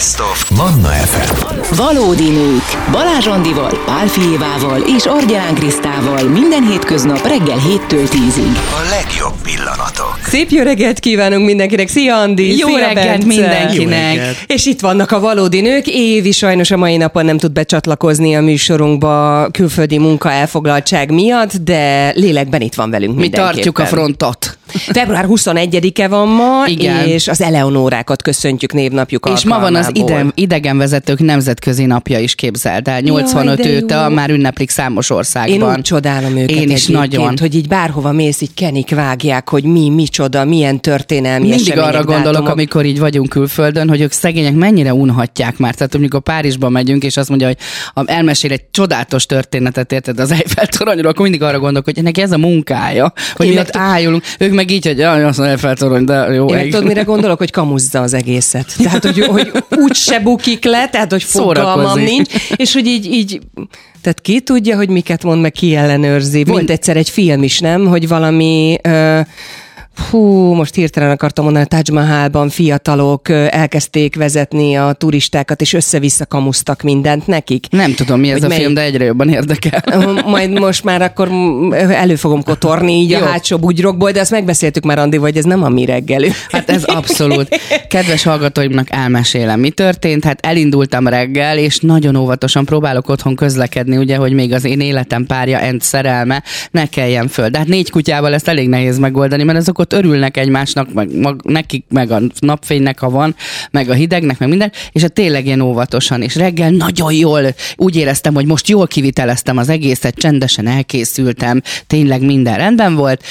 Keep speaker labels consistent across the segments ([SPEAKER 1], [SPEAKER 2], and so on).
[SPEAKER 1] Best of Manna FM.
[SPEAKER 2] Valódi nők. Balázs Andival, Pál Fijévával és Argyán Krisztával minden hétköznap reggel 7-től 10-ig.
[SPEAKER 1] A legjobb pillanatok.
[SPEAKER 3] Szép jó reggelt kívánunk mindenkinek. Szia Andi!
[SPEAKER 4] Jó
[SPEAKER 3] Szia,
[SPEAKER 4] reggelt
[SPEAKER 3] Bence!
[SPEAKER 4] mindenkinek!
[SPEAKER 5] Jó reggelt.
[SPEAKER 3] És itt vannak a valódi nők. Évi sajnos a mai napon nem tud becsatlakozni a műsorunkba külföldi munka elfoglaltság miatt, de lélekben itt van velünk
[SPEAKER 4] Mi tartjuk a frontot.
[SPEAKER 3] Február 21-e van ma,
[SPEAKER 4] Igen.
[SPEAKER 3] és az Eleonórákat köszöntjük névnapjuk
[SPEAKER 4] És ma van az
[SPEAKER 3] alkalmából.
[SPEAKER 4] ide, idegenvezetők nemzetközi napja is képzeld el. 85
[SPEAKER 3] Jaj,
[SPEAKER 4] óta már ünneplik számos országban.
[SPEAKER 3] Én úgy csodálom őket
[SPEAKER 4] Én is nagyon.
[SPEAKER 3] hogy így bárhova mész, így kenik vágják, hogy mi, micsoda, milyen történelmi
[SPEAKER 4] Mindig arra gondolok,
[SPEAKER 3] dátumok.
[SPEAKER 4] amikor így vagyunk külföldön, hogy ők szegények mennyire unhatják már. Tehát amikor Párizsba megyünk, és azt mondja, hogy a- elmesél egy csodálatos történetet, érted, az Eiffel toronyról, akkor mindig arra gondolok, hogy neki ez a munkája, hogy
[SPEAKER 3] Én
[SPEAKER 4] mi ott ájulunk. Ők meg így, hogy jaj, az Eiffel torony, de jó.
[SPEAKER 3] Én meg tudod, mire gondolok, hogy kamuzza az egészet. Tehát, hogy, hogy úgy se bukik le, tehát, hogy fogalmam nincs, és hogy így, így tehát ki tudja, hogy miket mond, meg ki ellenőrzi. Volt egyszer egy film is, nem? Hogy valami... Ö, Hú, most hirtelen akartam mondani, a Taj Mahalban fiatalok elkezdték vezetni a turistákat, és össze-vissza kamusztak mindent nekik.
[SPEAKER 4] Nem tudom, mi ez
[SPEAKER 3] Hogy
[SPEAKER 4] a
[SPEAKER 3] melyik-
[SPEAKER 4] film, de egyre jobban érdekel.
[SPEAKER 3] Majd most már akkor elő fogom kotorni így a
[SPEAKER 4] Jó.
[SPEAKER 3] hátsó bugyrokból, de azt megbeszéltük már, Andi, hogy ez nem a mi reggelünk.
[SPEAKER 4] Hát ez abszolút. Kedves hallgatóimnak elmesélem, mi történt. Hát elindultam reggel, és nagyon óvatosan próbálok otthon közlekedni, ugye, hogy még az én életem párja, ent szerelme, ne kelljen föl. De hát négy kutyával ezt elég nehéz megoldani, mert azok ott örülnek egymásnak, meg, mag, nekik, meg a napfénynek, ha van, meg a hidegnek, meg minden, és hát tényleg ilyen óvatosan. És reggel nagyon jól úgy éreztem, hogy most jól kiviteleztem az egészet, csendesen elkészültem, tényleg minden rendben volt.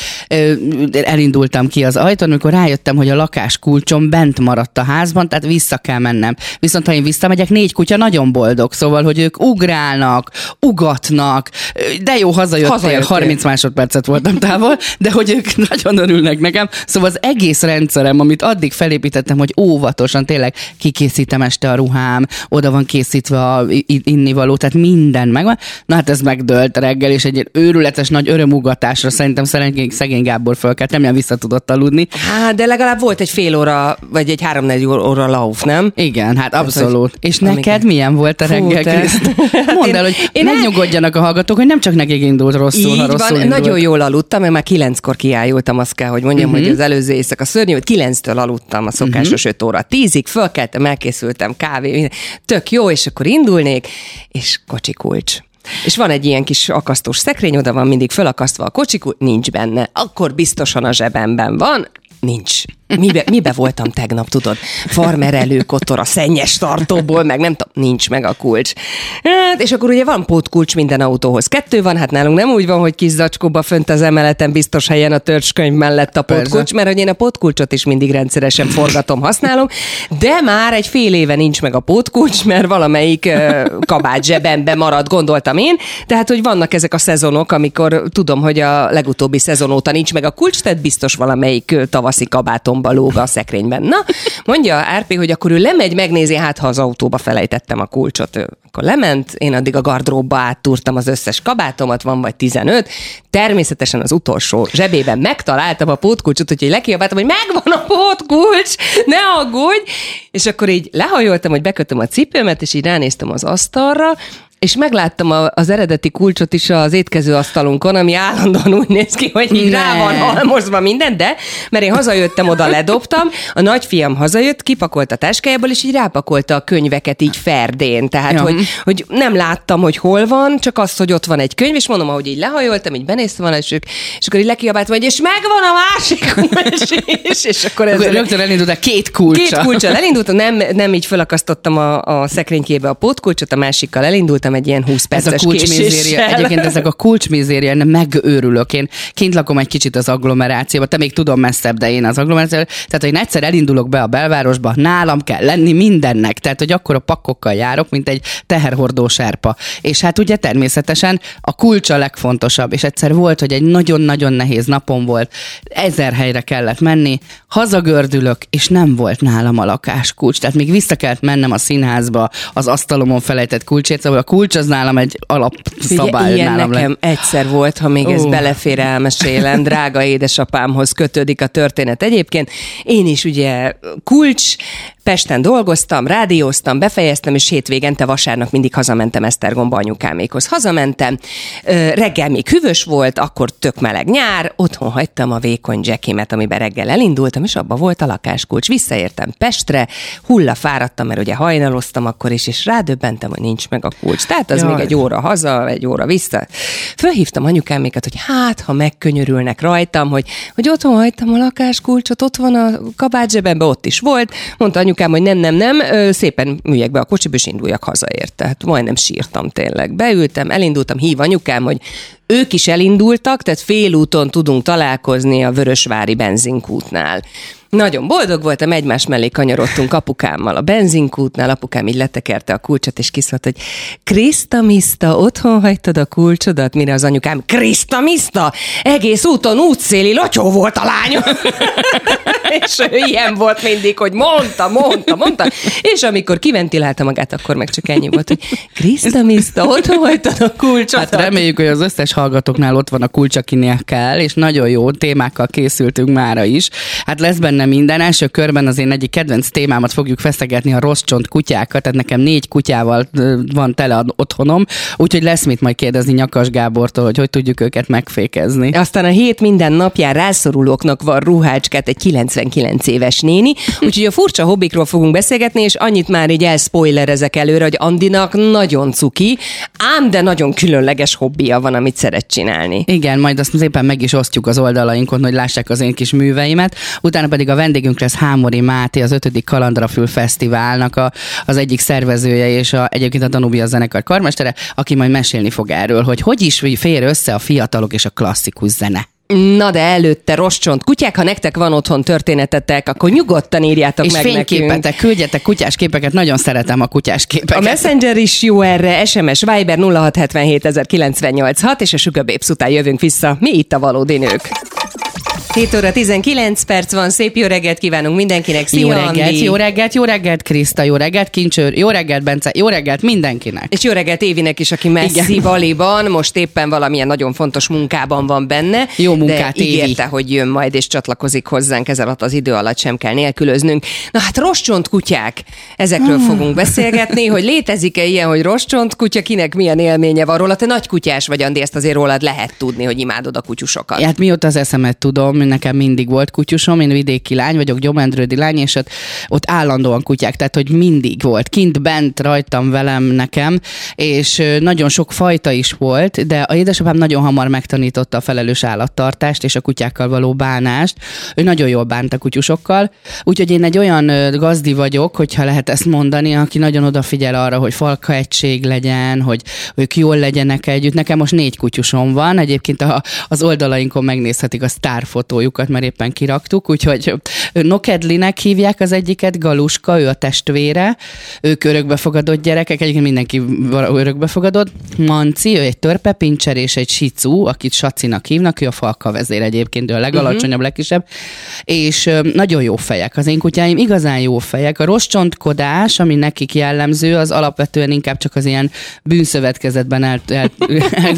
[SPEAKER 4] Elindultam ki az ajtón, amikor rájöttem, hogy a lakás kulcsom bent maradt a házban, tehát vissza kell mennem. Viszont ha én visszamegyek, négy kutya nagyon boldog, szóval, hogy ők ugrálnak, ugatnak, de jó, hazajöttél,
[SPEAKER 3] Hazajöttél.
[SPEAKER 4] 30 másodpercet voltam távol, de hogy ők nagyon örülnek nekem. Szóval az egész rendszerem, amit addig felépítettem, hogy óvatosan tényleg kikészítem este a ruhám, oda van készítve a innivaló, tehát minden megvan. Na hát ez megdőlt reggel, és egy őrületes nagy örömugatásra szerintem szegény, szegény Gábor fölkelt, nem vissza tudott aludni.
[SPEAKER 3] Hát, de legalább volt egy fél óra, vagy egy három-négy óra lauf, nem?
[SPEAKER 4] Igen, hát abszolút. És
[SPEAKER 3] amikor-
[SPEAKER 4] neked milyen volt a reggel. Kriszt?
[SPEAKER 3] Hát
[SPEAKER 4] Mondd el, hogy
[SPEAKER 3] én
[SPEAKER 4] megnyugodjanak a hallgatók, hogy nem csak nekik indult rosszul, ha
[SPEAKER 3] Így
[SPEAKER 4] rosszul
[SPEAKER 3] van,
[SPEAKER 4] indult.
[SPEAKER 3] nagyon jól aludtam, mert már kilenckor kiájultam, azt kell, hogy mondjam,
[SPEAKER 4] Mhm.
[SPEAKER 3] uh-huh. hogy az előző éjszaka szörnyű, hogy kilenctől aludtam a szokásos uh-huh. öt óra. Tízig fölkeltem, elkészültem, kávé, minden. tök jó, és akkor indulnék, és kocsi kulcs. És van egy ilyen kis akasztós szekrény, oda van mindig fölakasztva a kocsi kulcs, nincs benne. Akkor biztosan a zsebemben van, Nincs. Mibe, mibe voltam tegnap, tudod? Farmer előkotor a szennyes tartóból, meg nem tudom, nincs meg a kulcs. Hát, és akkor ugye van pótkulcs minden autóhoz. Kettő van, hát nálunk nem úgy van, hogy kis zacskóba fönt az emeleten biztos helyen a törcskönyv mellett a
[SPEAKER 4] Persze.
[SPEAKER 3] pótkulcs, mert hogy én a pótkulcsot is mindig rendszeresen forgatom, használom, de már egy fél éve nincs meg a pótkulcs, mert valamelyik ö, kabát zsebembe maradt, gondoltam én. Tehát, hogy vannak ezek a szezonok, amikor tudom, hogy a legutóbbi szezon óta nincs meg a kulcs, tehát biztos valamelyik tavaszi kabátomba lóg a szekrényben. Na, mondja Árpi, hogy akkor ő lemegy, megnézi, hát ha az autóba felejtettem a kulcsot. Ő Akkor lement, én addig a gardróbba áttúrtam az összes kabátomat, van vagy 15. Természetesen az utolsó zsebében megtaláltam a pótkulcsot, úgyhogy lekiabáltam, hogy megvan a pótkulcs, ne aggódj! És akkor így lehajoltam, hogy bekötöm a cipőmet, és így ránéztem az asztalra, és megláttam a, az eredeti kulcsot is az étkező asztalunkon, ami állandóan úgy néz ki, hogy így
[SPEAKER 4] Ne.
[SPEAKER 3] rá van halmozva minden, de mert én hazajöttem, oda ledobtam, a nagyfiam hazajött, kipakolt a táskájából, és így rápakolta a könyveket így ferdén. Tehát,
[SPEAKER 4] Ja.
[SPEAKER 3] hogy, hogy nem láttam, hogy hol van, csak azt, hogy ott van egy könyv, és mondom, ahogy így lehajoltam, így benéztem volna, és, ők, és akkor így lekiabáltam, hogy és megvan a másik kulcs is, és akkor ez
[SPEAKER 4] rögtön elindult két kulcsa.
[SPEAKER 3] Két kulcsal elindultam, nem, nem így felakasztottam a, a szekrénykébe a pótkulcsot, a másikkal elindultam egy ilyen 20
[SPEAKER 4] Ez a
[SPEAKER 3] perces
[SPEAKER 4] kulcsmizéria. Egyébként ezek a kulcsmizéria, megőrülök. Én kint lakom egy kicsit az agglomerációba, te még tudom messzebb, de én az agglomerációba. Tehát, hogy én egyszer elindulok be a belvárosba, nálam kell lenni mindennek. Tehát, hogy akkor a pakokkal járok, mint egy teherhordó serpa. És hát ugye természetesen a kulcs a legfontosabb. És egyszer volt, hogy egy nagyon-nagyon nehéz napom volt, ezer helyre kellett menni, hazagördülök, és nem volt nálam a lakáskulcs. Tehát még vissza kellett mennem a színházba az asztalomon felejtett kulcsért, szóval a kulcs az nálam egy alapszabály.
[SPEAKER 3] Ilyen
[SPEAKER 4] nálam
[SPEAKER 3] nekem egyszer volt, ha még ez
[SPEAKER 4] Ó.
[SPEAKER 3] belefér elmesélem, drága édesapámhoz kötődik a történet. Egyébként én is ugye kulcs, Pesten dolgoztam, rádióztam, befejeztem, és hétvégente vasárnap mindig hazamentem Esztergomba anyukámékhoz. Hazamentem, reggel még hűvös volt, akkor tök meleg nyár, otthon hagytam a vékony jackimet, amiben reggel elindultam, és abba volt a lakáskulcs. Visszaértem Pestre, hulla fáradtam, mert ugye hajnaloztam akkor is, és rádöbbentem, hogy nincs meg a kulcs. Tehát az
[SPEAKER 4] Jaj.
[SPEAKER 3] még egy óra haza, egy óra vissza. Fölhívtam anyukámékat, hogy hát, ha megkönyörülnek rajtam, hogy, hogy otthon hagytam a lakáskulcsot, ott van a kabátzsebemben, ott is volt. Mondta anyukám, hogy nem, nem, nem, szépen üljek be a kocsiba, és induljak hazaért. Tehát majdnem sírtam tényleg. Beültem, elindultam, hív anyukám, hogy ők is elindultak, tehát félúton tudunk találkozni a Vörösvári benzinkútnál. Nagyon boldog voltam, egymás mellé kanyarodtunk apukámmal a benzinkútnál, apukám így letekerte a kulcsot, és kiszólt, hogy Krista Mista, otthon hagytad a kulcsodat? Mire az anyukám, Krista Mista, egész úton útszéli lotyó volt a lányom. és ő ilyen volt mindig, hogy mondta, mondta, mondta. És amikor kiventilálta magát, akkor meg csak ennyi volt, hogy Krista Mista, otthon hagytad a kulcsodat?
[SPEAKER 4] Hát reméljük, hogy az összes hallgatóknál ott van a kulcs, akinél kell, és nagyon jó témákkal készültünk mára is. Hát lesz benne minden. Első körben az én egyik kedvenc témámat fogjuk feszegetni, a rossz csont kutyákat, tehát nekem négy kutyával van tele a otthonom, úgyhogy lesz mit majd kérdezni Nyakas Gábortól, hogy hogy tudjuk őket megfékezni.
[SPEAKER 3] Aztán a hét minden napján rászorulóknak van ruhácskát egy 99 éves néni, úgyhogy a furcsa hobbikról fogunk beszélgetni, és annyit már így elspoilerezek előre, hogy Andinak nagyon cuki, ám de nagyon különleges hobbija van, amit szeret csinálni.
[SPEAKER 4] Igen, majd azt szépen meg is osztjuk az oldalainkon, hogy lássák az én kis műveimet. Utána pedig a vendégünk lesz Hámori Máté, az 5. Kalandrafül Fesztiválnak a, az egyik szervezője, és a, egyébként a Danubia zenekar karmestere, aki majd mesélni fog erről, hogy hogy is fér össze a fiatalok és a klasszikus zene.
[SPEAKER 3] Na de előtte roscsont kutyák, ha nektek van otthon történetetek, akkor nyugodtan írjátok
[SPEAKER 4] és
[SPEAKER 3] meg nekünk.
[SPEAKER 4] fényképetek, küldjetek kutyás képeket, nagyon szeretem a kutyás
[SPEAKER 3] A
[SPEAKER 4] képeket.
[SPEAKER 3] Messenger is jó erre, SMS, Viber 0677 és a Sugar Babes után jövünk vissza. Mi itt a valódi nők? 7 óra 19 perc van, szép jó reggelt kívánunk mindenkinek. Szia,
[SPEAKER 4] jó reggelt,
[SPEAKER 3] Andi.
[SPEAKER 4] jó reggelt, jó reggelt, Kriszta, jó reggelt, Kincsőr, jó reggelt, Bence, jó reggelt mindenkinek.
[SPEAKER 3] És jó reggelt Évinek is, aki messzi
[SPEAKER 4] Igen.
[SPEAKER 3] valiban, most éppen valamilyen nagyon fontos munkában van benne.
[SPEAKER 4] Jó munkát,
[SPEAKER 3] de
[SPEAKER 4] Évi.
[SPEAKER 3] ígérte, hogy jön majd és csatlakozik hozzánk, ez alatt az idő alatt sem kell nélkülöznünk. Na hát roscsont kutyák, ezekről
[SPEAKER 4] Hmm.
[SPEAKER 3] fogunk beszélgetni, hogy létezik-e ilyen, hogy roscsont kutya, kinek milyen élménye van róla. Te nagy kutyás vagy, Andi, ezt azért rólad lehet tudni, hogy imádod a kutyusokat.
[SPEAKER 4] Hát mióta az eszemet tudom, nekem mindig volt kutyusom, én vidéki lány vagyok, gyomendrődi lány, és ott, ott állandóan kutyák, tehát hogy mindig volt, kint bent rajtam velem nekem, és nagyon sok fajta is volt, de a édesapám nagyon hamar megtanította a felelős állattartást és a kutyákkal való bánást. Ő nagyon jól bánt a kutyusokkal, úgyhogy én egy olyan gazdi vagyok, hogyha lehet ezt mondani, aki nagyon odafigyel arra, hogy falka egység legyen, hogy ők jól legyenek együtt. Nekem most négy kutyusom van, egyébként a, az oldalainkon megnézhetik a sztárfotójukat, mert éppen kiraktuk, úgyhogy Nokedlinek hívják az egyiket, Galuska, ő a testvére, ők örökbefogadott gyerekek, egyébként mindenki örökbefogadott. Manci, ő egy törpepincser és egy sicu, akit Sacinak hívnak, ő a falka vezér egyébként, ő a legalacsonyabb, legkisebb, és nagyon jó fejek. Az én kutyáim igazán jó fejek. A rossz csontkodás, ami nekik jellemző, az alapvetően inkább csak az ilyen bűnszövetkezetben el, el, el,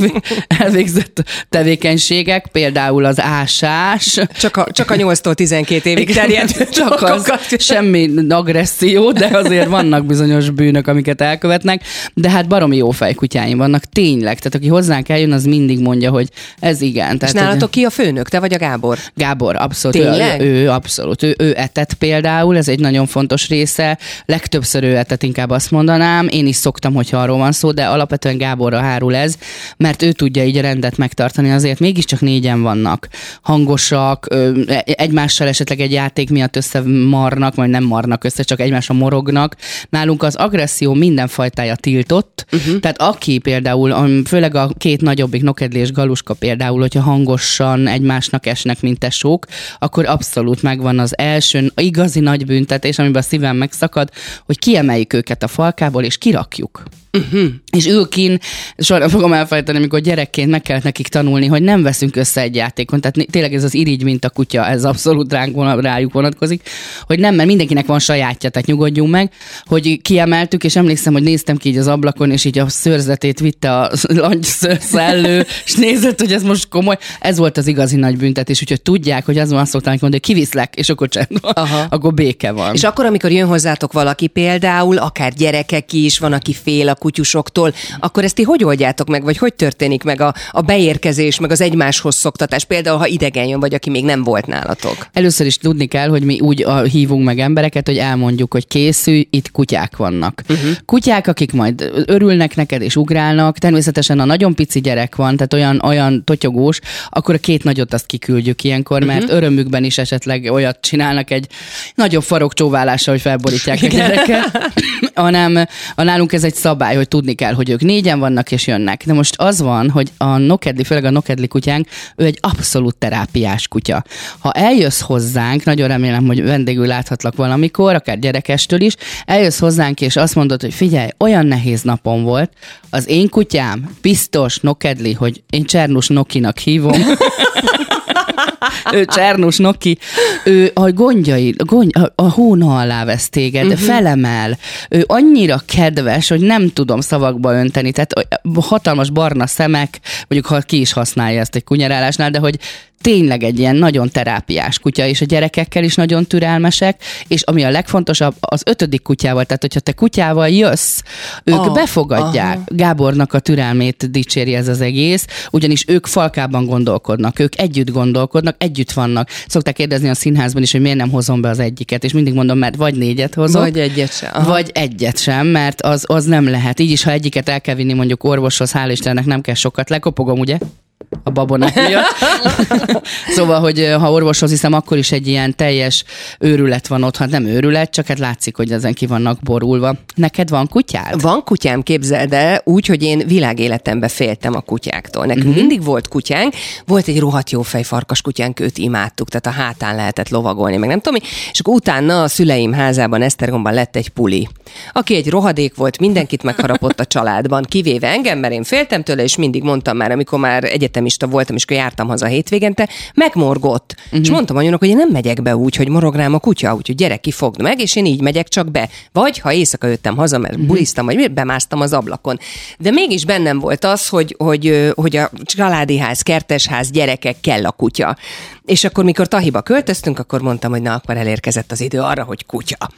[SPEAKER 4] elvégzett tevékenységek, például az ásás,
[SPEAKER 3] Csak a, csak a 8-tól 12 évig terjed.
[SPEAKER 4] csak az, semmi agresszió, de azért vannak bizonyos bűnök, amiket elkövetnek, de hát baromi jó fejkutyáim vannak, tényleg. Tehát aki hozzánk eljön, az mindig mondja, hogy ez igen.
[SPEAKER 3] És
[SPEAKER 4] Tehát, hogy-
[SPEAKER 3] nálatok ki a főnök? Te vagy a Gábor?
[SPEAKER 4] Gábor, abszolút.
[SPEAKER 3] Tényleg?
[SPEAKER 4] Ő, ő, abszolút. Ő, ő etet például, ez egy nagyon fontos része. Legtöbbször ő etet, inkább azt mondanám. Én is szoktam, hogyha arról van szó, de alapvetően Gáborra hárul ez, mert ő tudja így a rendet megtartani. Azért mégiscsak négyen vannak. Hangosak, ö, e- egymással esetleg egy játék miatt összemarnak, vagy nem marnak össze, csak egymásra morognak. Nálunk az agresszió minden fajtája tiltott, uh-huh. tehát aki például, főleg a két nagyobbik, Nokedli és Galuska például, hogyha hangosan egymásnak esnek, mint tesók, akkor abszolút megvan az első igazi nagy büntetés, amiben a szívem megszakad, hogy kiemeljük őket a falkából, és kirakjuk. Uh-huh. És ül kín, soha nem fogom elfelejteni, amikor gyerekként meg kellett nekik tanulni, hogy nem veszünk össze egy játékon. Tehát tényleg ez az irigy, mint a kutya, ez abszolút ránk vonat, rájuk vonatkozik, hogy nem, mert mindenkinek van sajátja, tehát nyugodjunk meg, hogy kiemeltük, és emlékszem, hogy néztem ki így az ablakon, és így a szőrzetét vitte a szellő, és nézett, hogy ez most komoly. Ez volt az igazi nagy büntetés, úgyhogy tudják, hogy azon azt szokták mondani, hogy kiviszlek, és akkor csend van, Aha. akkor béke van.
[SPEAKER 3] És akkor, amikor jön hozzátok valaki például, akár gyerekek is, van, aki fél a kutyusoktól, akkor ezt ti hogy oldjátok meg, vagy hogy történik meg a, a beérkezés, meg az egymáshoz szoktatás, például ha idegen jön, vagy aki még nem volt nálatok?
[SPEAKER 4] Először is tudni kell, hogy mi úgy a, hívunk meg embereket, hogy elmondjuk, hogy készülj, itt kutyák vannak. Uh-huh. Kutyák, akik majd örülnek neked és ugrálnak, természetesen a nagyon pici gyerek van, tehát olyan, olyan totyogós, akkor a két nagyot azt kiküldjük ilyenkor, mert uh-huh. örömükben is esetleg olyat csinálnak egy nagyobb farok csóválással, hogy felborítják a gyereket, hanem a nálunk ez egy szabály, hogy tudni kell, hogy ők négyen vannak és jönnek. De most az van, hogy a nokedli, főleg a nokedli kutyánk, ő egy abszolút terápiás kutya. Ha eljössz hozzánk, nagyon remélem, hogy vendégül láthatlak valamikor, akár gyerekestől is, eljössz hozzánk és azt mondod, hogy figyelj, olyan nehéz napom volt, az én kutyám biztos nokedli, hogy én Csernus Nokinak hívom, ő Csernus Noki, ő a gondjai, gond, a, a hóna alá vesz téged, uh-huh. felemel, ő annyira kedves, hogy nem tudom szavakba önteni, tehát hatalmas barna szemek, mondjuk ha ki is használja ezt egy kunyarálásnál, de hogy tényleg egy ilyen nagyon terápiás kutya, és a gyerekekkel is nagyon türelmesek, és ami a legfontosabb, az ötödik kutyával, tehát hogyha te kutyával jössz, ők oh, befogadják. Aha. Gábornak a türelmét dicséri ez az egész, ugyanis ők falkában gondolkodnak, ők együtt gondolkodnak, együtt vannak. Szokták kérdezni a színházban is, hogy miért nem hozom be az egyiket, és mindig mondom, mert vagy négyet hozok,
[SPEAKER 3] vagy egyet sem.
[SPEAKER 4] Aha. Vagy egyet sem, mert az, az nem lehet. Így is, ha egyiket el kell vinni mondjuk orvoshoz, hál' Istennek nem kell sokat, lekopogom, ugye? A babonák miatt. szóval, hogy ha orvoshoz hiszem, akkor is egy ilyen teljes őrület van ott. Hát nem őrület, csak hát látszik, hogy ezen ki vannak borulva. Neked van kutyád?
[SPEAKER 3] Van kutyám, képzeld el, úgy, hogy én világéletemben féltem a kutyáktól. Nekünk uh-huh. mindig volt kutyánk, volt egy rohadt jó fej farkas kutyánk, őt imádtuk, tehát a hátán lehetett lovagolni, meg nem tudom mi. És akkor utána a szüleim házában, Esztergomban lett egy puli, aki egy rohadék volt, mindenkit megharapott a családban, kivéve engem, mert én féltem tőle, és mindig mondtam már, amikor már egyetem egyetemista voltam, és akkor jártam haza hétvégente, megmorgott. Uh-huh. És mondtam anyunak, hogy én nem megyek be úgy, hogy morog rám a kutya, úgyhogy gyerek kifogd meg, és én így megyek csak be. Vagy ha éjszaka jöttem haza, mert uh-huh. buliztam, vagy bemásztam az ablakon. De mégis bennem volt az, hogy, hogy, hogy a családi ház, kertesház, gyerekek kell a kutya. És akkor, mikor Tahiba költöztünk, akkor mondtam, hogy na, akkor elérkezett az idő arra, hogy kutya.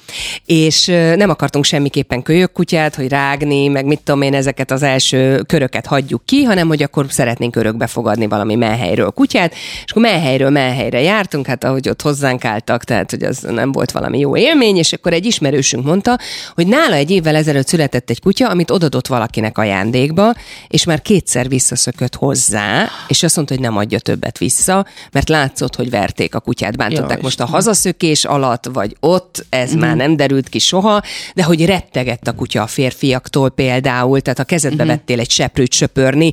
[SPEAKER 3] És nem akartunk semmiképpen kölyök kutyát, hogy rágni, meg mit tudom én, ezeket az első köröket hagyjuk ki, hanem hogy akkor szeretnénk örökbe fogadni valami melhelyről kutyát, és akkor melhelyről melhelyre jártunk, hát ahogy ott hozzánk álltak, tehát hogy az nem volt valami jó élmény, és akkor egy ismerősünk mondta, hogy nála egy évvel ezelőtt született egy kutya, amit odadott valakinek ajándékba, és már kétszer visszaszökött hozzá, és azt mondta, hogy nem adja többet vissza, mert látszott, hogy verték a kutyát, bántották Jaj, most a hazaszökés alatt, vagy ott, ez mm. már nem derült ki soha, de hogy rettegett a kutya a férfiaktól például, tehát a kezedbe mm-hmm. vettél egy seprűt söpörni,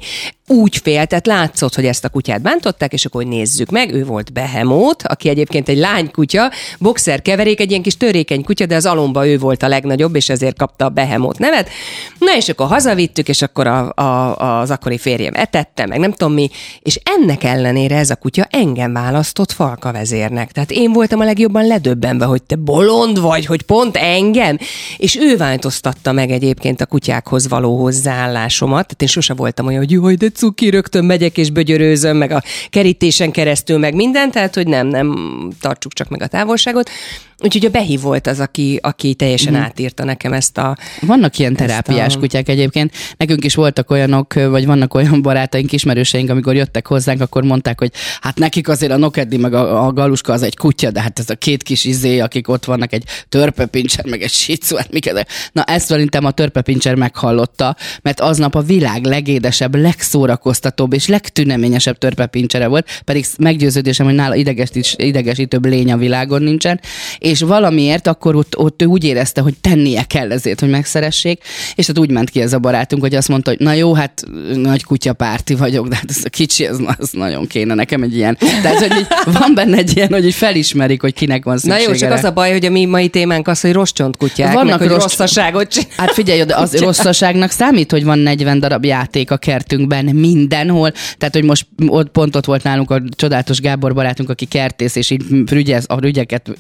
[SPEAKER 3] úgy félt, tehát látszott, hogy ezt a kutyát bántották, és akkor hogy nézzük meg, ő volt Behemót, aki egyébként egy lánykutya, boxer keverék, egy ilyen kis törékeny kutya, de az alomba ő volt a legnagyobb, és ezért kapta a Behemót nevet. Na és akkor hazavittük, és akkor a, a, az akkori férjem etette, meg nem tudom mi, és ennek ellenére ez a kutya engem választott falka vezérnek. Tehát én voltam a legjobban ledöbbenve, hogy te bolond vagy, hogy pont engem, és ő változtatta meg egyébként a kutyákhoz való hozzáállásomat. Tehát én sose voltam olyan, hogy jó, de cuki, rögtön megyek és bögyörőzöm, meg a kerítésen keresztül, meg minden, tehát hogy nem, nem tartsuk csak meg a távolságot. Úgyhogy a Behi volt az, aki, aki teljesen mm. átírta nekem ezt a...
[SPEAKER 4] Vannak ilyen terápiás a... kutyák egyébként. Nekünk is voltak olyanok, vagy vannak olyan barátaink, ismerőseink, amikor jöttek hozzánk, akkor mondták, hogy hát nekik azért a Nokeddi meg a, a Galuska az egy kutya, de hát ez a két kis izé, akik ott vannak, egy törpepincser, meg egy sicu, hát mik Na ezt szerintem a törpepincser meghallotta, mert aznap a világ legédesebb, legszórakoztatóbb és legtüneményesebb törpepincsere volt, pedig meggyőződésem, hogy nála idegesít, idegesítőbb lény a világon nincsen, és valamiért akkor ott, ott ő úgy érezte, hogy tennie kell ezért, hogy megszeressék, és hát úgy ment ki ez a barátunk, hogy azt mondta, hogy na jó, hát nagy kutyapárti vagyok, de hát ez a kicsi, ez, ez nagyon kéne nekem egy ilyen. Tehát, hogy így van benne egy ilyen, hogy így felismerik, hogy kinek van
[SPEAKER 3] Na
[SPEAKER 4] szüksége.
[SPEAKER 3] jó, csak az a baj, hogy a mi mai témánk az, hogy rossz csontkutyák,
[SPEAKER 4] Vannak
[SPEAKER 3] meg, hogy
[SPEAKER 4] rossz-
[SPEAKER 3] rosszaságot csinál.
[SPEAKER 4] Hát figyelj, de az rosszaságnak számít, hogy van 40 darab játék a kertünkben mindenhol. Tehát, hogy most ott pont ott volt nálunk a csodálatos Gábor barátunk, aki kertész, és így rügyez, a rügyeket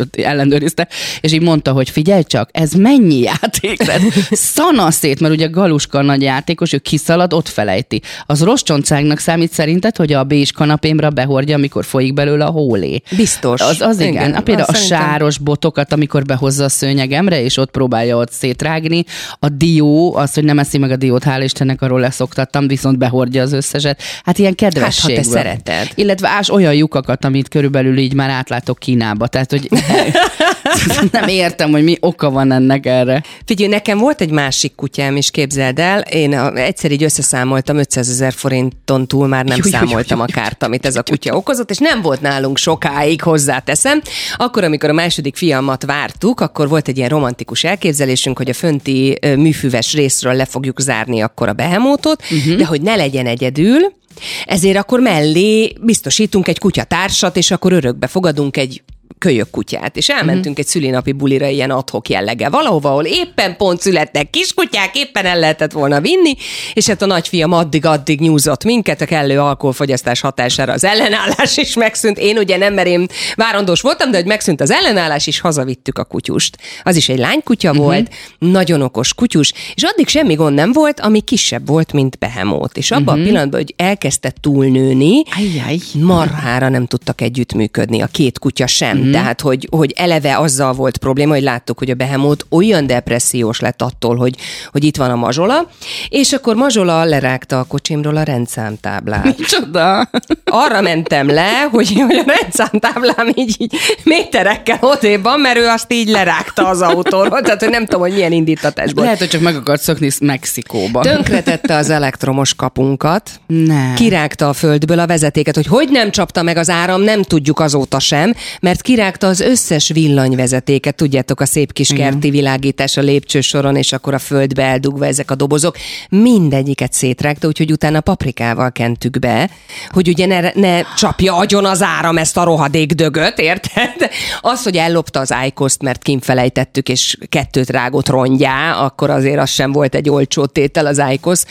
[SPEAKER 4] ellenőrizte, és így mondta, hogy figyelj csak, ez mennyi játék? Tehát szanaszét, mert ugye Galuska nagy játékos, ő kiszalad, ott felejti. Az rossz csontságnak számít szerinted, hogy a bés kanapémra behordja, amikor folyik belőle a hólé?
[SPEAKER 3] Biztos.
[SPEAKER 4] Az, az igen.
[SPEAKER 3] Igen,
[SPEAKER 4] igen. Például a
[SPEAKER 3] szerintem-
[SPEAKER 4] sáros botokat, amikor behozza a szőnyegemre, és ott próbálja ott szétrágni. A dió, az, hogy nem eszi meg a diót, hál' Istennek, arról leszoktattam, viszont behordja az összeset. Hát ilyen kedvesség.
[SPEAKER 3] Hát, ha te szereted.
[SPEAKER 4] Illetve ás olyan lyukakat, amit körülbelül így már átlátok Kínába. Tehát, hogy nem értem, hogy mi oka van ennek erre.
[SPEAKER 3] Figyelj, nekem volt egy másik kutyám is, képzeld el. Én egyszer így összeszámoltam, 500 ezer forinton túl már nem
[SPEAKER 4] jó,
[SPEAKER 3] számoltam a kárt, amit ez a kutya okozott, és nem volt nálunk sokáig, hozzáteszem. Akkor, amikor a második fiamat vártuk, akkor volt egy ilyen romantikus elképzelésünk, hogy a fönti műfüves részről le fogjuk zárni akkor a behemótot, uh-huh. de hogy ne legyen egyedül, ezért akkor mellé biztosítunk egy kutyatársat, és akkor örökbe fogadunk egy kölyök kutyát, és elmentünk egy szülinapi bulira ilyen adhok jellege, valahova, ahol éppen pont születtek kiskutyák, éppen el lehetett volna vinni, és hát a nagyfiam addig-addig nyúzott minket, a kellő alkoholfogyasztás hatására az ellenállás is megszűnt. Én ugye nem, mert én várandós voltam, de hogy megszűnt az ellenállás, és hazavittük a kutyust. Az is egy lánykutya uh-huh. volt, nagyon okos kutyus, és addig semmi gond nem volt, ami kisebb volt, mint behemót. És abban uh-huh. a pillanatban, hogy elkezdte túlnőni,
[SPEAKER 4] Ajjaj.
[SPEAKER 3] marhára nem tudtak együttműködni, a két kutya sem. Mm. Tehát, hogy, hogy eleve azzal volt probléma, hogy láttuk, hogy a behemót olyan depressziós lett attól, hogy, hogy itt van a mazsola, és akkor mazsola lerágta a kocsimról a rendszámtáblát.
[SPEAKER 4] Csoda.
[SPEAKER 3] Arra mentem le, hogy, hogy a rendszámtáblám így, így méterekkel odébb van, mert ő azt így lerágta az autóról, tehát hogy nem tudom, hogy milyen indítatásból.
[SPEAKER 4] Lehet, hogy csak meg akart szokni Mexikóba.
[SPEAKER 3] Tönkretette az elektromos kapunkat,
[SPEAKER 4] Nem.
[SPEAKER 3] kirágta a földből a vezetéket, hogy hogy nem csapta meg az áram, nem tudjuk azóta sem, mert kirágta az összes villanyvezetéket, tudjátok, a szép kis kerti világítás a lépcsősoron, és akkor a földbe eldugva ezek a dobozok, mindegyiket szétrágta, úgyhogy utána paprikával kentük be, hogy ugye ne, ne csapja agyon az áram ezt a rohadék dögöt, érted? Az, hogy ellopta az ájkoszt, mert kinfelejtettük, és kettőt rágott rongyá, akkor azért az sem volt egy olcsó tétel az ájkosz.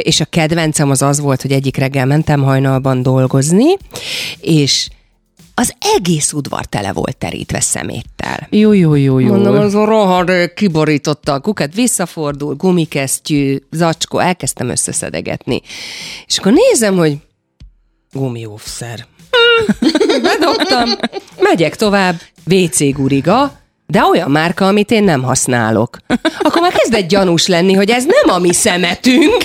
[SPEAKER 3] És a kedvencem az az volt, hogy egyik reggel mentem hajnalban dolgozni, és az egész udvar tele volt terítve szeméttel.
[SPEAKER 4] Jó, jó, jó, jó.
[SPEAKER 3] Mondom, az a rohadék kiborította a kukat, visszafordul, gumikesztyű, zacskó, elkezdtem összeszedegetni. És akkor nézem, hogy gumióvszer. Bedobtam, megyek tovább, WC guriga, de olyan márka, amit én nem használok. Akkor már kezdett gyanús lenni, hogy ez nem a mi szemetünk.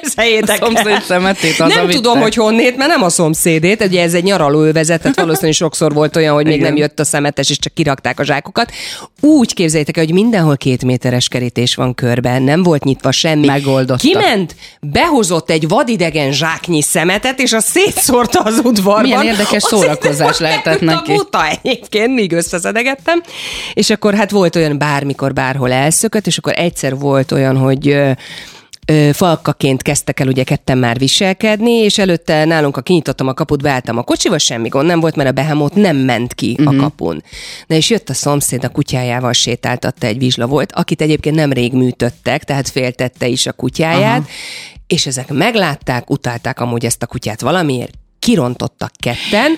[SPEAKER 3] Képzeljétek
[SPEAKER 4] A szomszéd
[SPEAKER 3] el.
[SPEAKER 4] szemetét az
[SPEAKER 3] Nem
[SPEAKER 4] a vicce.
[SPEAKER 3] tudom, hogy honnét, mert nem a szomszédét, ugye ez egy nyaralóövezet, tehát valószínűleg sokszor volt olyan, hogy még
[SPEAKER 4] Igen.
[SPEAKER 3] nem jött a szemetes, és csak kirakták a zsákokat. Úgy képzeljétek el, hogy mindenhol két méteres kerítés van körben, nem volt nyitva semmi.
[SPEAKER 4] Megoldotta.
[SPEAKER 3] Kiment, behozott egy vadidegen zsáknyi szemetet, és azt szétszórta az udvarban.
[SPEAKER 4] Milyen érdekes
[SPEAKER 3] Azt
[SPEAKER 4] szórakozás lehetett neki.
[SPEAKER 3] A buta egyébként, míg összeszedegettem. És akkor hát volt olyan bármikor, bárhol elszökött, és akkor egyszer volt olyan, hogy falkaként kezdtek el ugye ketten már viselkedni, és előtte nálunk, ha kinyitottam a kaput, beálltam a kocsival, semmi gond nem volt, mert a behemót nem ment ki uh-huh. a kapun. Na és jött a szomszéd, a kutyájával sétáltatta egy vizsla volt, akit egyébként nemrég műtöttek, tehát féltette is a kutyáját, Aha. és ezek meglátták, utálták amúgy ezt a kutyát valamiért, kirontottak ketten,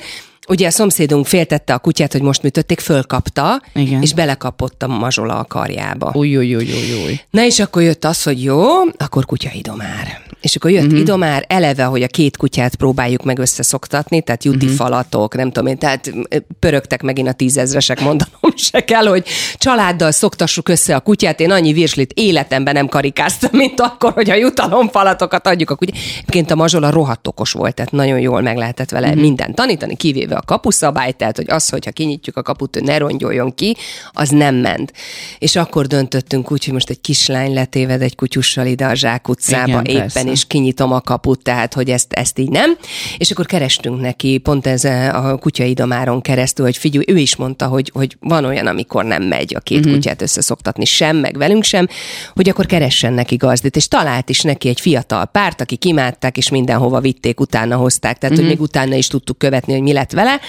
[SPEAKER 3] Ugye a szomszédunk féltette a kutyát, hogy most műtötték, fölkapta,
[SPEAKER 4] Igen.
[SPEAKER 3] és belekapott a mazsola a karjába.
[SPEAKER 4] Új, új, új, új, új.
[SPEAKER 3] Na és akkor jött az, hogy jó, akkor kutya idomár. És akkor jött uh-huh. idomár, eleve, hogy a két kutyát próbáljuk meg összeszoktatni, tehát juti uh-huh. falatok, nem tudom én, tehát pörögtek megint a tízezresek, mondanom se kell, hogy családdal szoktassuk össze a kutyát. Én annyi virslit életemben nem karikáztam, mint akkor, hogy a jutalomfalatokat adjuk a kutyát. Egyébként a mazsola rohadt okos volt, tehát nagyon jól meg lehetett vele uh-huh. mindent tanítani, kivéve a kapuszabályt, tehát hogy az, hogyha kinyitjuk a kaput, ő ne rongyoljon ki, az nem ment. És akkor döntöttünk úgy, hogy most egy kislány letéved egy kutyussal ide a Zsák utcába
[SPEAKER 4] Igen,
[SPEAKER 3] éppen,
[SPEAKER 4] persze.
[SPEAKER 3] és kinyitom a kaput, tehát hogy ezt, ezt így nem. És akkor kerestünk neki, pont ez a kutyaidomáron keresztül, hogy figyelj, ő is mondta, hogy, hogy van olyan, amikor nem megy a két uh-huh. kutyát összeszoktatni sem, meg velünk sem, hogy akkor keressen neki gazdit, és talált is neki egy fiatal párt, aki kimátták, és mindenhova vitték, utána hozták, tehát uh-huh. hogy még utána is tudtuk követni, hogy mi lett vele.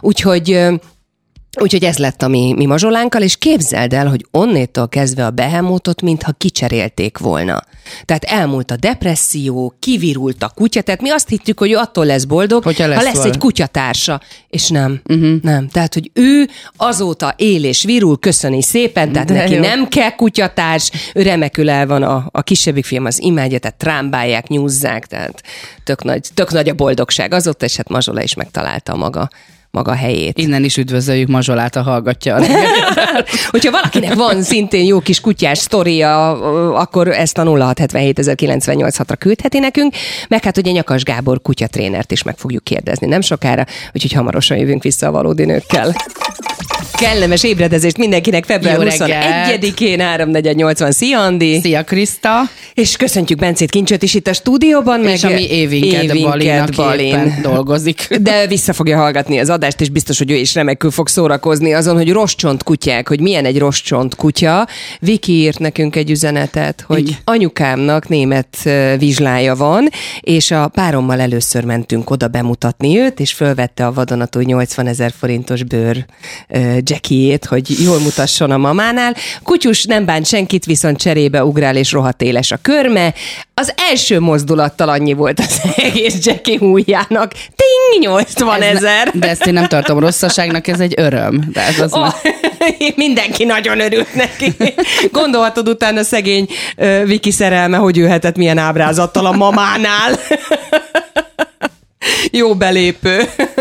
[SPEAKER 3] Úgyhogy Úgyhogy ez lett a mi, mi mazsolánkkal, és képzeld el, hogy onnétól kezdve a behemótot, mintha kicserélték volna. Tehát elmúlt a depresszió, kivirult a kutya, tehát mi azt hittük, hogy ő attól lesz boldog,
[SPEAKER 4] Hogyha lesz
[SPEAKER 3] ha lesz
[SPEAKER 4] val-
[SPEAKER 3] egy kutyatársa. És nem, uh-huh. nem. Tehát, hogy ő azóta él és virul, köszöni szépen, tehát
[SPEAKER 4] De
[SPEAKER 3] neki
[SPEAKER 4] jó.
[SPEAKER 3] nem kell kutyatárs, ő remekül el van, a, a kisebbik fiam az imádja, tehát trámbálják, nyúzzák, tehát tök nagy, tök nagy a boldogság azóta, és hát Mazsola is megtalálta a maga maga helyét.
[SPEAKER 4] Innen is üdvözöljük Mazsolát, a hallgatja a.
[SPEAKER 3] Hogyha valakinek van szintén jó kis kutyás sztoria, akkor ezt a 0677 ra küldheti nekünk, meg hát ugye Nyakas Gábor kutyatrénert is meg fogjuk kérdezni nem sokára, úgyhogy hamarosan jövünk vissza a valódi nőkkel. Kellemes ébredezést mindenkinek február
[SPEAKER 4] Jó reggelt.
[SPEAKER 3] 21-én 3.480. Szia, Andi!
[SPEAKER 4] Szia, Krista!
[SPEAKER 3] És köszöntjük Bencét Kincsöt is itt a stúdióban.
[SPEAKER 4] És
[SPEAKER 3] meg
[SPEAKER 4] ami Évinked Balinak
[SPEAKER 3] Balin.
[SPEAKER 4] éppen dolgozik.
[SPEAKER 3] De vissza fogja hallgatni az adást, és biztos, hogy ő is remekül fog szórakozni azon, hogy rostcsont kutyák, hogy milyen egy rostcsont kutya. Viki írt nekünk egy üzenetet, hogy
[SPEAKER 4] Igen.
[SPEAKER 3] anyukámnak német vizslája van, és a párommal először mentünk oda bemutatni őt, és fölvette a vadonatúj 80 ezer forintos bőr jackiét, hogy jól mutasson a mamánál. Kutyus nem bánt senkit, viszont cserébe ugrál, és rohadt éles a körme. Az első mozdulattal annyi volt az egész Jackie hújjának. Ting, 80 ezer!
[SPEAKER 4] De ezt én nem tartom rosszaságnak, ez egy öröm. De ez az
[SPEAKER 3] Oh,
[SPEAKER 4] már...
[SPEAKER 3] mindenki nagyon örült neki. Gondolhatod utána szegény uh, Viki szerelme, hogy jöhetett milyen ábrázattal a mamánál. Jó belépő.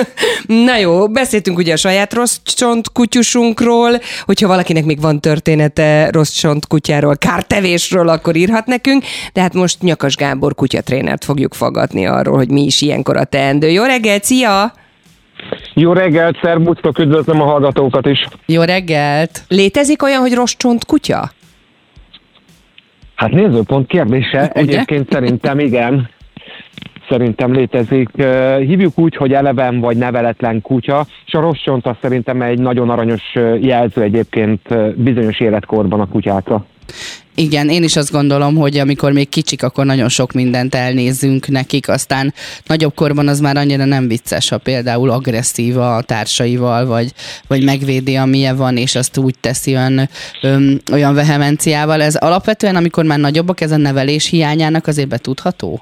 [SPEAKER 3] Na jó, beszéltünk ugye a saját rossz csont kutyusunkról, hogyha valakinek még van története rossz csont kutyáról, kártevésről, akkor írhat nekünk, de hát most Nyakas Gábor kutyatrénert fogjuk fogadni arról, hogy mi is ilyenkor a teendő. Jó reggelt, szia!
[SPEAKER 5] Jó reggelt, szervusztok, üdvözlöm a hallgatókat is.
[SPEAKER 4] Jó reggelt!
[SPEAKER 3] Létezik olyan, hogy rossz csont kutya?
[SPEAKER 5] Hát nézőpont kérdése,
[SPEAKER 4] Ugye?
[SPEAKER 5] egyébként szerintem igen. Szerintem létezik. Hívjuk úgy, hogy eleven vagy neveletlen kutya, és a rossz csont az szerintem egy nagyon aranyos jelző egyébként bizonyos életkorban a kutyákra.
[SPEAKER 4] Igen, én is azt gondolom, hogy amikor még kicsik, akkor nagyon sok mindent elnézzünk nekik, aztán nagyobb korban az már annyira nem vicces, ha például agresszív a társaival, vagy, vagy megvédi, amilyen van, és azt úgy teszi olyan, öm, olyan vehemenciával. Ez alapvetően, amikor már nagyobbak, ez a nevelés hiányának azért betudható?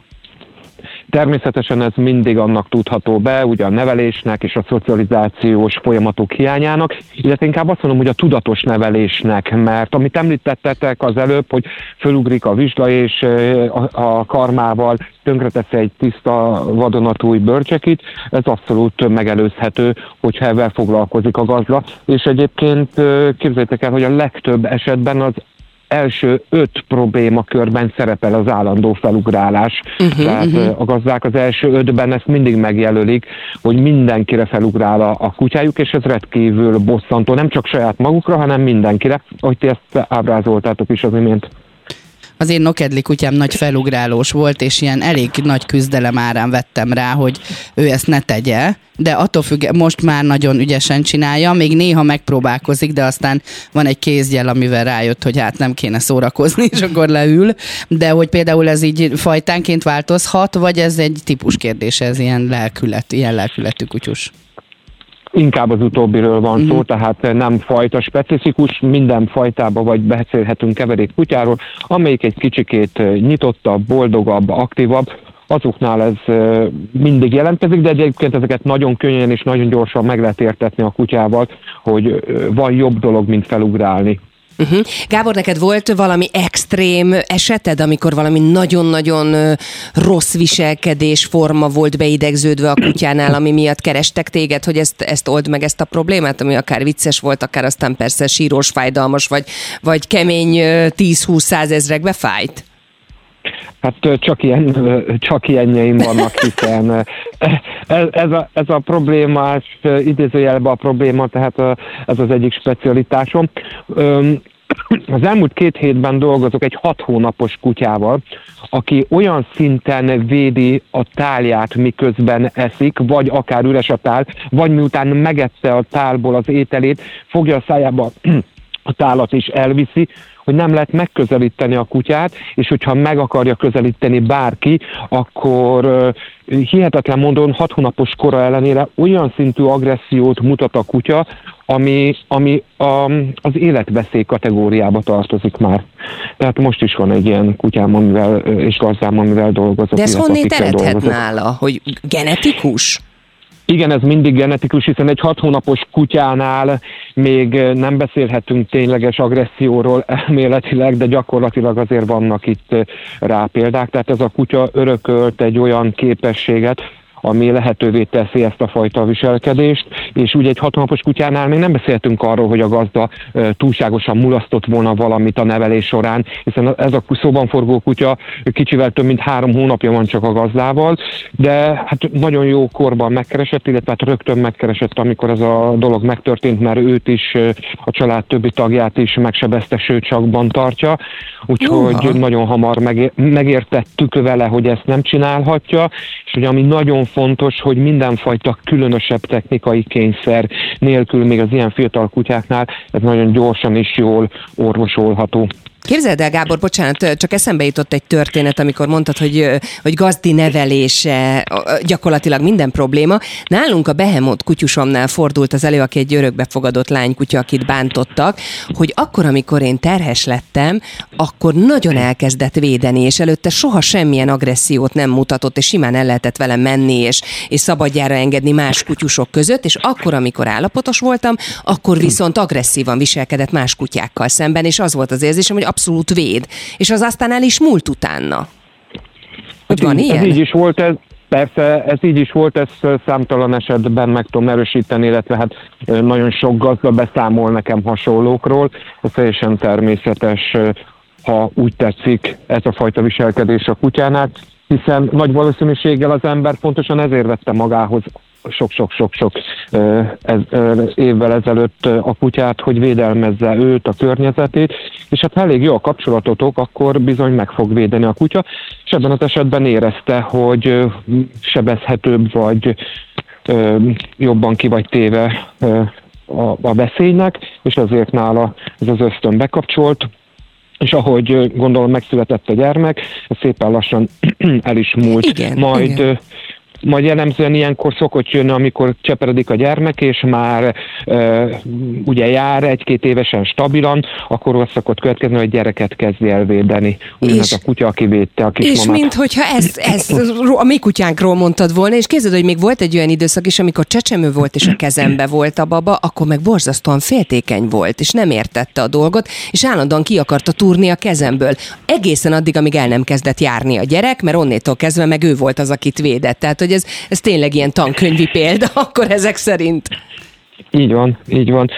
[SPEAKER 5] Természetesen ez mindig annak tudható be, ugye a nevelésnek és a szocializációs folyamatok hiányának, illetve inkább azt mondom, hogy a tudatos nevelésnek, mert amit említettetek az előbb, hogy fölugrik a vizsla és a, karmával tönkretesz egy tiszta vadonatúj bőrcsekit, ez abszolút megelőzhető, hogyha ebben foglalkozik a gazda, és egyébként képzeljétek el, hogy a legtöbb esetben az első öt problémakörben szerepel az állandó felugrálás. Uh-huh, Tehát uh-huh. a gazdák az első ötben ezt mindig megjelölik, hogy mindenkire felugrál a, a kutyájuk, és ez rendkívül bosszantó, nem csak saját magukra, hanem mindenkire, ahogy ti ezt ábrázoltátok is az imént.
[SPEAKER 4] Az én nokedli kutyám nagy felugrálós volt, és ilyen elég nagy küzdelem árán vettem rá, hogy ő ezt ne tegye, de attól függ, most már nagyon ügyesen csinálja, még néha megpróbálkozik, de aztán van egy kézjel, amivel rájött, hogy hát nem kéne szórakozni, és akkor leül, de hogy például ez így fajtánként változhat, vagy ez egy típus kérdés, ez ilyen lelkület, ilyen lelkületű kutyus.
[SPEAKER 5] Inkább az utóbbiről van uh-huh. szó, tehát nem fajta specifikus, minden fajtába vagy beszélhetünk keverék kutyáról, amelyik egy kicsikét eh, nyitottabb, boldogabb, aktívabb, azoknál ez eh, mindig jelentkezik, de egyébként ezeket nagyon könnyen és nagyon gyorsan meg lehet értetni a kutyával, hogy eh, van jobb dolog, mint felugrálni.
[SPEAKER 3] Uh-huh. Gábor, neked volt valami extrém eseted, amikor valami nagyon-nagyon rossz viselkedés forma volt beidegződve a kutyánál, ami miatt kerestek téged, hogy ezt, ezt old meg ezt a problémát, ami akár vicces volt, akár aztán persze sírós, fájdalmas, vagy, vagy kemény ö, 10-20 ezrekbe fájt?
[SPEAKER 5] Hát csak ilyen, csak ilyenjeim vannak, hiszen ö, ez, ez, a, ez a problémás, idézőjelben a probléma, tehát ez az egyik specialitásom. Az elmúlt két hétben dolgozok egy hat hónapos kutyával, aki olyan szinten védi a tálját, miközben eszik, vagy akár üres a tál, vagy miután megette a tálból az ételét, fogja a szájába a tálat is elviszi, hogy nem lehet megközelíteni a kutyát, és hogyha meg akarja közelíteni bárki, akkor hihetetlen módon hat hónapos kora ellenére olyan szintű agressziót mutat a kutya, ami, ami a, az életveszély kategóriába tartozik már. Tehát most is van egy ilyen kutyám, amivel, és gazdám, amivel dolgozok.
[SPEAKER 3] De ez honnét eredhet
[SPEAKER 5] dolgozok.
[SPEAKER 3] nála? Hogy genetikus?
[SPEAKER 5] Igen, ez mindig genetikus, hiszen egy hat hónapos kutyánál még nem beszélhetünk tényleges agresszióról elméletileg, de gyakorlatilag azért vannak itt rá példák. Tehát ez a kutya örökölt egy olyan képességet, ami lehetővé teszi ezt a fajta viselkedést, és ugye egy hat hónapos kutyánál még nem beszéltünk arról, hogy a gazda túlságosan mulasztott volna valamit a nevelés során, hiszen ez a szóban forgó kutya kicsivel több mint három hónapja van csak a gazdával, de hát nagyon jó korban megkeresett, illetve hát rögtön megkeresett, amikor ez a dolog megtörtént, mert őt is, a család többi tagját is megsebezte, sőt csakban tartja, úgyhogy
[SPEAKER 3] Uha.
[SPEAKER 5] nagyon hamar megé- megértettük vele, hogy ezt nem csinálhatja, és hogy ami nagyon fontos, hogy mindenfajta különösebb technikai kényszer nélkül még az ilyen fiatal kutyáknál ez nagyon gyorsan és jól orvosolható.
[SPEAKER 3] Képzeld el, Gábor, bocsánat, csak eszembe jutott egy történet, amikor mondtad, hogy, hogy gazdi nevelése, gyakorlatilag minden probléma. Nálunk a Behemoth kutyusomnál fordult az elő, aki egy örökbefogadott lánykutya, akit bántottak, hogy akkor, amikor én terhes lettem, akkor nagyon elkezdett védeni, és előtte soha semmilyen agressziót nem mutatott, és simán el lehetett vele menni, és, és szabadjára engedni más kutyusok között, és akkor, amikor állapotos voltam, akkor viszont agresszívan viselkedett más kutyákkal szemben, és az volt az érzésem, hogy abszolút véd. És az aztán el is múlt utána. Hogy van
[SPEAKER 5] ez,
[SPEAKER 3] ilyen?
[SPEAKER 5] Ez így is volt, ez, persze ez így is volt, ezt számtalan esetben meg tudom erősíteni, illetve hát nagyon sok gazda beszámol nekem hasonlókról. Ez teljesen természetes, ha úgy tetszik ez a fajta viselkedés a kutyánál, hiszen nagy valószínűséggel az ember pontosan ezért vette magához sok-sok-sok-sok ez, évvel ezelőtt a kutyát, hogy védelmezze őt, a környezetét, és hát elég jó a kapcsolatotok, akkor bizony meg fog védeni a kutya, és ebben az esetben érezte, hogy sebezhetőbb vagy jobban ki vagy téve a, a veszélynek, és azért nála ez az ösztön bekapcsolt, és ahogy gondolom megszületett a gyermek, szépen lassan el is múlt.
[SPEAKER 3] Igen,
[SPEAKER 5] Majd
[SPEAKER 3] igen.
[SPEAKER 5] Majd jellemzően ilyenkor szokott jönni, amikor cseperedik a gyermek, és már ö, ugye jár egy-két évesen stabilan, akkor az szokott következni, hogy gyereket kezdi elvédeni. Ugyanaz a kutya, aki védte a
[SPEAKER 3] És
[SPEAKER 5] kismamát.
[SPEAKER 3] minthogyha ezt, ezt a mi kutyánkról mondtad volna, és képzeld, hogy még volt egy olyan időszak is, amikor csecsemő volt, és a kezembe volt a baba, akkor meg borzasztóan féltékeny volt, és nem értette a dolgot, és állandóan ki akarta túrni a kezemből. Egészen addig, amíg el nem kezdett járni a gyerek, mert onnétól kezdve meg ő volt az, akit védett. Tehát, hogy ez, ez tényleg ilyen tankönyvi példa, akkor ezek szerint.
[SPEAKER 5] Így van, így van.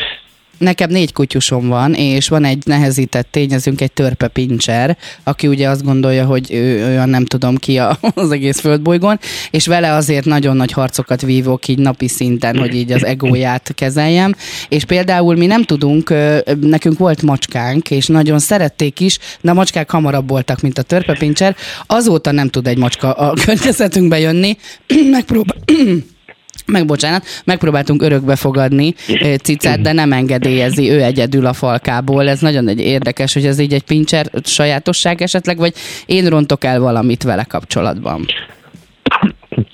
[SPEAKER 4] Nekem négy kutyusom van, és van egy nehezített tényezünk, egy törpe pincser, aki ugye azt gondolja, hogy ő olyan nem tudom ki a, az egész földbolygón, és vele azért nagyon nagy harcokat vívok így napi szinten, hogy így az egóját kezeljem. És például mi nem tudunk, nekünk volt macskánk, és nagyon szerették is, de a macskák hamarabb voltak, mint a törpe pincser. Azóta nem tud egy macska a környezetünkbe jönni. Megpróbál meg bocsánat, megpróbáltunk örökbe fogadni cicát, de nem engedélyezi ő egyedül a falkából. Ez nagyon egy érdekes, hogy ez így egy pincser sajátosság esetleg, vagy én rontok el valamit vele kapcsolatban.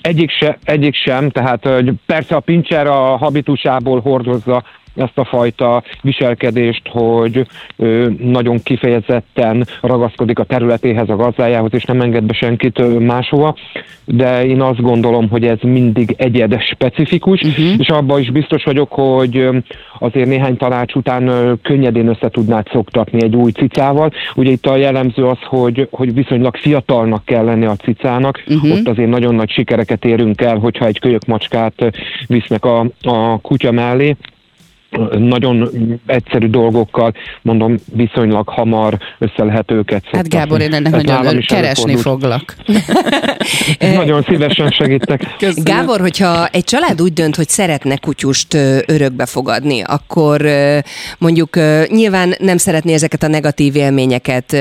[SPEAKER 5] Egyik, se, egyik sem, tehát persze a pincser a habitusából hordozza ezt a fajta viselkedést, hogy ö, nagyon kifejezetten ragaszkodik a területéhez, a gazdájához, és nem enged be senkit máshova, de én azt gondolom, hogy ez mindig egyed specifikus, uh-huh. és abban is biztos vagyok, hogy azért néhány tanács után könnyedén össze tudnád szoktatni egy új cicával. Ugye itt a jellemző az, hogy, hogy viszonylag fiatalnak kell lenni a cicának, uh-huh. ott azért nagyon nagy sikereket érünk el, hogyha egy kölyök macskát visznek a, a kutya mellé nagyon egyszerű dolgokkal, mondom, viszonylag hamar össze lehet őket
[SPEAKER 4] Hát. Gábor, én ennek
[SPEAKER 5] Ez
[SPEAKER 4] nagyon
[SPEAKER 5] nálam is
[SPEAKER 4] keresni
[SPEAKER 5] előfordult.
[SPEAKER 4] foglak.
[SPEAKER 5] Nagyon szívesen segítek.
[SPEAKER 3] Gábor, hogyha egy család úgy dönt, hogy szeretne kutyust örökbe fogadni, akkor mondjuk nyilván nem szeretné ezeket a negatív élményeket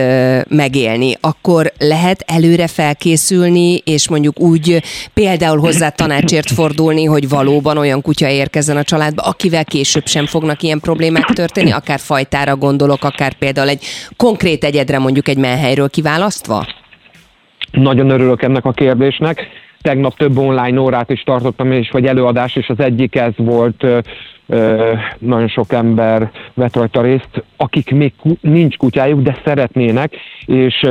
[SPEAKER 3] megélni, akkor lehet előre felkészülni, és mondjuk úgy például hozzá tanácsért fordulni, hogy valóban olyan kutya érkezzen a családba, akivel később sem fognak ilyen problémák történni, akár fajtára gondolok, akár például egy konkrét egyedre mondjuk egy menhelyről kiválasztva?
[SPEAKER 5] Nagyon örülök ennek a kérdésnek. Tegnap több online órát is tartottam, és vagy előadás, és az egyik ez volt, nagyon sok ember vett rajta részt, akik még nincs kutyájuk, de szeretnének, és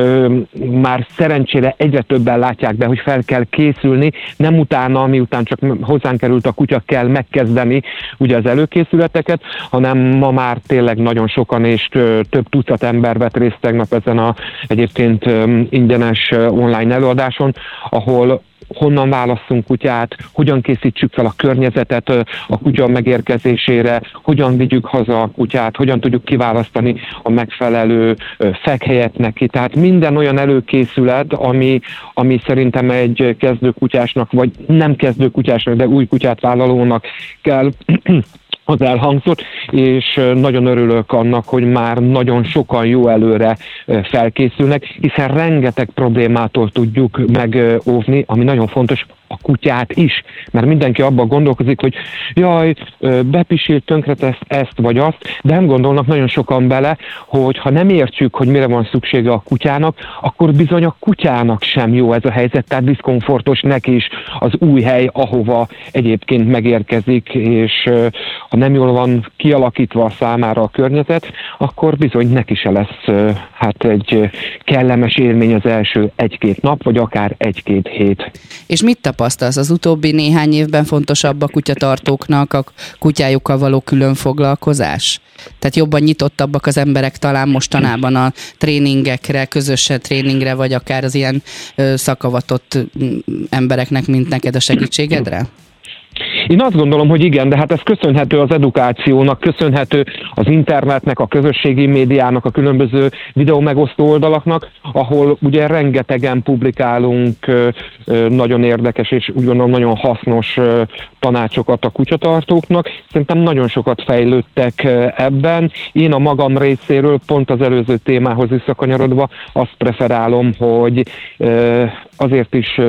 [SPEAKER 5] már szerencsére egyre többen látják be, hogy fel kell készülni, nem utána, miután csak hozzánk került a kutya, kell megkezdeni ugye az előkészületeket, hanem ma már tényleg nagyon sokan és több tucat ember vett részt tegnap ezen a egyébként ingyenes online előadáson, ahol honnan válasszunk kutyát, hogyan készítsük fel a környezetet a kutya megérkezésére, hogyan vigyük haza a kutyát, hogyan tudjuk kiválasztani a megfelelő fekhelyet neki. Tehát minden olyan előkészület, ami, ami szerintem egy kezdőkutyásnak, vagy nem kezdőkutyásnak, de új kutyát vállalónak kell az elhangzott, és nagyon örülök annak, hogy már nagyon sokan jó előre felkészülnek, hiszen rengeteg problémától tudjuk megóvni, ami nagyon fontos, a kutyát is, mert mindenki abban gondolkozik, hogy jaj, ö, bepisilt, tönkretesz ezt vagy azt, de nem gondolnak nagyon sokan bele, hogy ha nem értjük, hogy mire van szüksége a kutyának, akkor bizony a kutyának sem jó ez a helyzet, tehát diszkomfortos neki is az új hely, ahova egyébként megérkezik, és ha nem jól van kialakítva a számára a környezet, akkor bizony neki se lesz hát egy kellemes élmény az első egy-két nap, vagy akár egy-két hét.
[SPEAKER 4] És mit tapasztalsz? Az utóbbi néhány évben fontosabb a kutyatartóknak a kutyájukkal való külön foglalkozás? Tehát jobban nyitottabbak az emberek talán mostanában a tréningekre, közös tréningre, vagy akár az ilyen szakavatott embereknek, mint neked a segítségedre?
[SPEAKER 5] Én azt gondolom, hogy igen, de hát ez köszönhető az edukációnak, köszönhető az internetnek, a közösségi médiának, a különböző videó megosztó oldalaknak, ahol ugye rengetegen publikálunk nagyon érdekes és úgy gondolom nagyon hasznos tanácsokat a kutyatartóknak. Szerintem nagyon sokat fejlődtek ebben. Én a magam részéről pont az előző témához visszakanyarodva azt preferálom, hogy azért is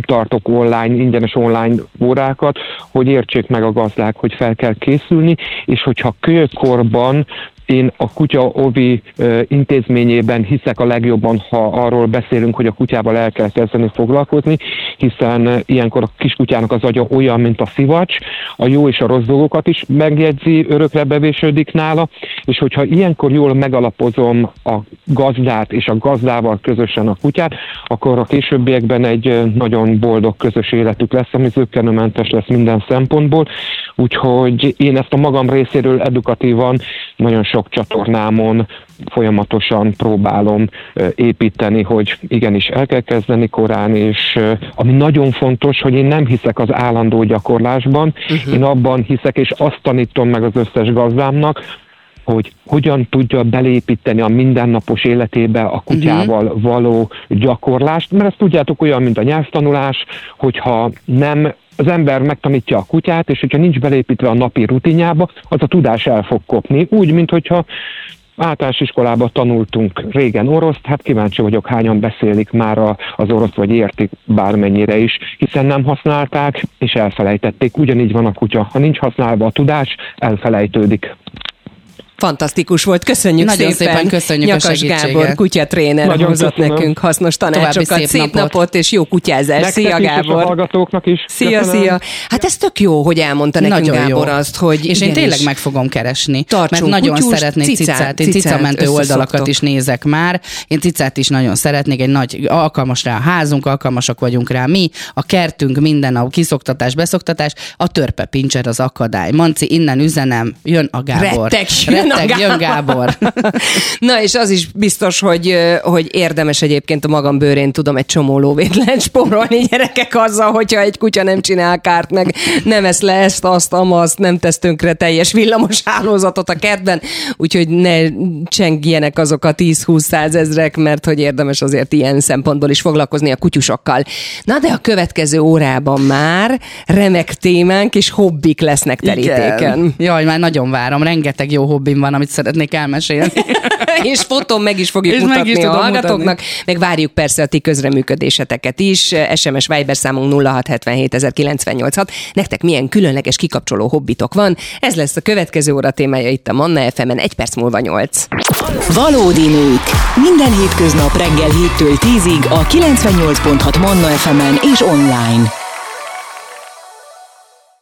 [SPEAKER 5] tartok online, ingyenes online órákat, hogy értsék meg a gazdák, hogy fel kell készülni, és hogyha kölyökkorban én a kutya ovi intézményében hiszek a legjobban, ha arról beszélünk, hogy a kutyával el kell kezdeni foglalkozni, hiszen ilyenkor a kiskutyának az agya olyan, mint a szivacs, a jó és a rossz dolgokat is megjegyzi, örökre bevésődik nála, és hogyha ilyenkor jól megalapozom a gazdát és a gazdával közösen a kutyát, akkor a későbbiekben egy nagyon boldog közös életük lesz, ami zöggenőmentes lesz minden szempontból, úgyhogy én ezt a magam részéről edukatívan nagyon sok csatornámon folyamatosan próbálom építeni, hogy igenis el kell kezdeni korán, és ami nagyon fontos, hogy én nem hiszek az állandó gyakorlásban, uh-huh. én abban hiszek, és azt tanítom meg az összes gazdámnak, hogy hogyan tudja belépíteni a mindennapos életébe a kutyával uh-huh. való gyakorlást, mert ezt tudjátok olyan, mint a nyelvtanulás, hogyha nem az ember megtanítja a kutyát, és hogyha nincs belépítve a napi rutinjába, az a tudás el fog kopni. Úgy, mint hogyha általános iskolában tanultunk régen oroszt, hát kíváncsi vagyok, hányan beszélik már az orosz, vagy értik bármennyire is, hiszen nem használták, és elfelejtették. Ugyanígy van a kutya. Ha nincs használva a tudás, elfelejtődik.
[SPEAKER 3] Fantasztikus volt, köszönjük
[SPEAKER 4] Nagyon
[SPEAKER 3] szépen.
[SPEAKER 4] szépen köszönjük a
[SPEAKER 3] Nyakas
[SPEAKER 4] segítséget.
[SPEAKER 3] Gábor kutyatréner
[SPEAKER 5] Nagyon
[SPEAKER 3] hozott
[SPEAKER 5] köszönöm.
[SPEAKER 3] nekünk hasznos tanácsokat.
[SPEAKER 4] szép
[SPEAKER 3] szép napot.
[SPEAKER 4] napot.
[SPEAKER 3] és jó kutyázást.
[SPEAKER 5] Nektek
[SPEAKER 3] Szia
[SPEAKER 5] is, és a
[SPEAKER 3] Gábor.
[SPEAKER 5] hallgatóknak is.
[SPEAKER 3] Szia,
[SPEAKER 5] Köszönöm.
[SPEAKER 3] szia. Hát ez tök jó, hogy elmondta nekünk
[SPEAKER 4] Nagyon
[SPEAKER 3] Gábor
[SPEAKER 4] jó.
[SPEAKER 3] azt, hogy
[SPEAKER 4] És én tényleg meg fogom keresni.
[SPEAKER 3] Tartsunk
[SPEAKER 4] mert nagyon
[SPEAKER 3] kutyust,
[SPEAKER 4] szeretnék
[SPEAKER 3] cicát,
[SPEAKER 4] cicát. Én cicamentő oldalakat is nézek már. Én cicát is nagyon szeretnék. Egy nagy alkalmas rá a házunk, alkalmasak vagyunk rá mi. A kertünk minden, a kiszoktatás, beszoktatás. A törpe pincser az akadály. Manci, innen üzenem, jön a Gábor.
[SPEAKER 3] Rettegs, jön
[SPEAKER 4] Gyertek, jön Gábor.
[SPEAKER 3] Na, és az is biztos, hogy, hogy érdemes egyébként a magam bőrén tudom egy csomó lóvét lehet spórolni gyerekek azzal, hogyha egy kutya nem csinál kárt, meg nem esz le ezt, azt, amazt, nem tesz tönkre teljes villamos hálózatot a kertben, úgyhogy ne csengjenek azok a 10-20 ezrek, mert hogy érdemes azért ilyen szempontból is foglalkozni a kutyusokkal. Na de a következő órában már remek témánk és hobbik lesznek terítéken.
[SPEAKER 4] Jaj, már nagyon várom. Rengeteg jó hobbim van, amit szeretnék elmesélni.
[SPEAKER 3] és fotón meg is fogjuk
[SPEAKER 4] És
[SPEAKER 3] mutatni
[SPEAKER 4] meg is
[SPEAKER 3] a hallgatóknak, meg várjuk persze a ti közreműködéseteket is. SMS Viber számunk 0677 Nektek milyen különleges kikapcsoló hobbitok van? Ez lesz a következő óra témája itt a Manna FM-en, egy perc múlva 8.
[SPEAKER 2] Valódi nők. Minden hétköznap reggel 7-től 10-ig a 98.6 Manna FM-en és online.